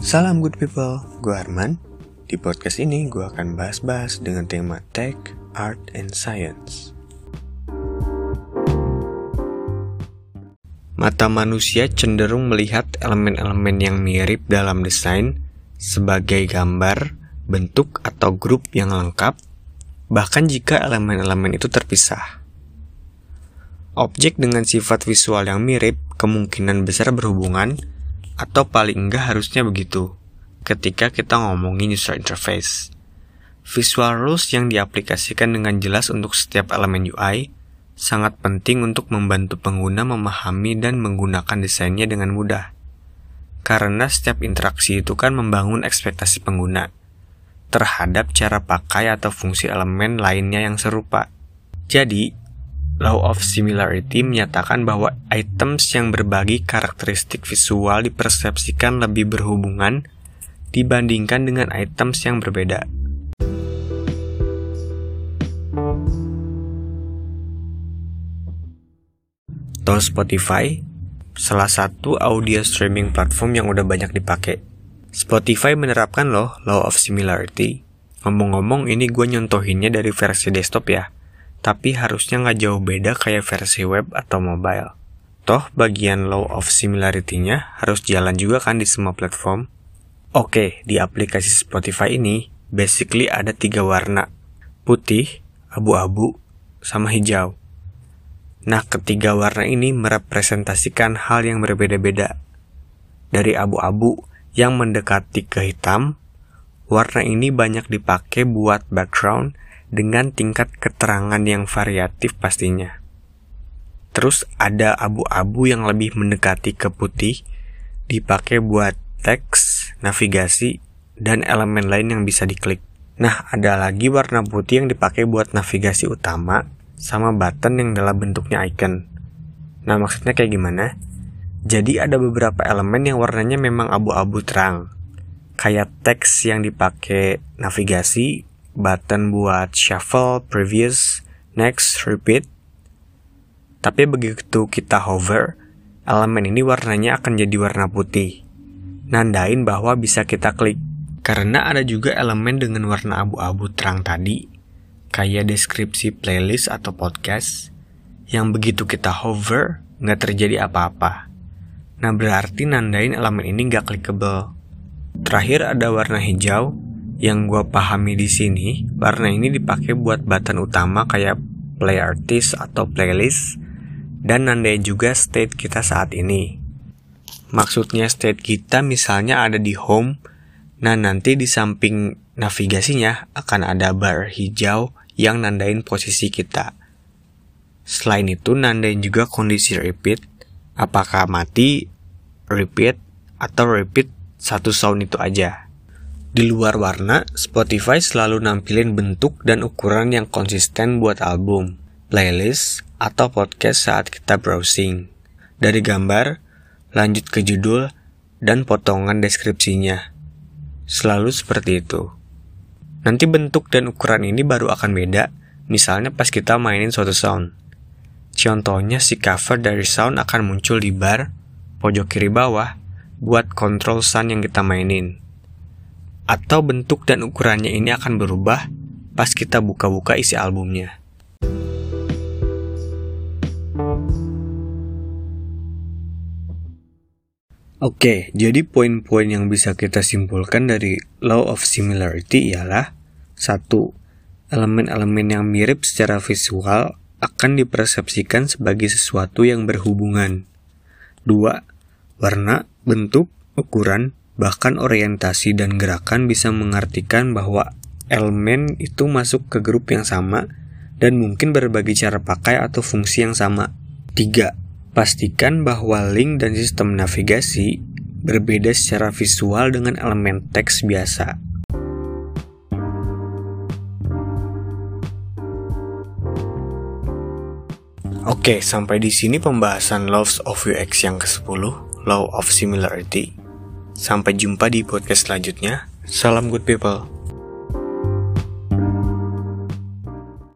Salam good people, gue Arman. Di podcast ini gue akan bahas-bahas dengan tema tech, art, and science. Mata manusia cenderung melihat elemen-elemen yang mirip dalam desain sebagai gambar, bentuk, atau grup yang lengkap, bahkan jika elemen-elemen itu terpisah. Objek dengan sifat visual yang mirip kemungkinan besar berhubungan, atau paling enggak harusnya begitu, ketika kita ngomongin user interface. Visual rules yang diaplikasikan dengan jelas untuk setiap elemen UI sangat penting untuk membantu pengguna memahami dan menggunakan desainnya dengan mudah. Karena setiap interaksi itu kan membangun ekspektasi pengguna terhadap cara pakai atau fungsi elemen lainnya yang serupa. Jadi, Law of Similarity menyatakan bahwa items yang berbagi karakteristik visual dipersepsikan lebih berhubungan dibandingkan dengan items yang berbeda. Tahu Spotify? Salah satu audio streaming platform yang udah banyak dipakai. Spotify menerapkan loh Law of Similarity. Ngomong-ngomong ini gue nyontohinnya dari versi desktop ya. Tapi harusnya nggak jauh beda kayak versi web atau mobile. Toh bagian Law of Similarity-nya harus jalan juga kan di semua platform. Oke, di aplikasi Spotify ini basically ada tiga warna. Putih, abu-abu, sama hijau. Nah, ketiga warna ini merepresentasikan hal yang berbeda-beda. Dari abu-abu yang mendekati ke hitam, warna ini banyak dipakai buat background dengan tingkat keterangan yang variatif pastinya. Terus ada abu-abu yang lebih mendekati ke putih, dipakai buat teks, navigasi, dan elemen lain yang bisa diklik. Nah, ada lagi warna putih yang dipakai buat navigasi utama, sama button yang dalam bentuknya icon. Nah, maksudnya kayak gimana? Jadi ada beberapa elemen yang warnanya memang abu-abu terang. Kayak teks yang dipakai navigasi, button buat shuffle, previous, next, repeat. Tapi begitu kita hover, elemen ini warnanya akan jadi warna putih. Nandain bahwa bisa kita klik. Karena ada juga elemen dengan warna abu-abu terang tadi, kayak deskripsi playlist atau podcast yang begitu kita hover nggak terjadi apa-apa. Nah berarti nandain elemen ini nggak clickable. Terakhir ada warna hijau yang gue pahami di sini. Warna ini dipakai buat button utama kayak play artist atau playlist dan nandain juga state kita saat ini. Maksudnya state kita misalnya ada di home, nah nanti di samping navigasinya akan ada bar hijau yang nandain posisi kita. Selain itu, nandain juga kondisi repeat, apakah mati, repeat, atau repeat satu sound itu aja. Di luar warna, Spotify selalu nampilin bentuk dan ukuran yang konsisten buat album, playlist, atau podcast saat kita browsing. Dari gambar, lanjut ke judul, dan potongan deskripsinya. Selalu seperti itu. Nanti bentuk dan ukuran ini baru akan beda, misalnya pas kita mainin suatu sound. Contohnya si cover dari sound akan muncul di bar, pojok kiri bawah, buat kontrol sound yang kita mainin. Atau bentuk dan ukurannya ini akan berubah pas kita buka-buka isi albumnya. Oke, jadi poin-poin yang bisa kita simpulkan dari law of similarity ialah satu, elemen-elemen yang mirip secara visual akan dipersepsikan sebagai sesuatu yang berhubungan. Dua, warna, bentuk, ukuran, bahkan orientasi dan gerakan bisa mengartikan bahwa elemen itu masuk ke grup yang sama dan mungkin berbagi cara pakai atau fungsi yang sama. Tiga, Pastikan bahwa link dan sistem navigasi berbeda secara visual dengan elemen teks biasa. Oke, sampai di sini pembahasan Laws of UX yang ke-10, Law of Similarity. Sampai jumpa di podcast selanjutnya. Salam good people.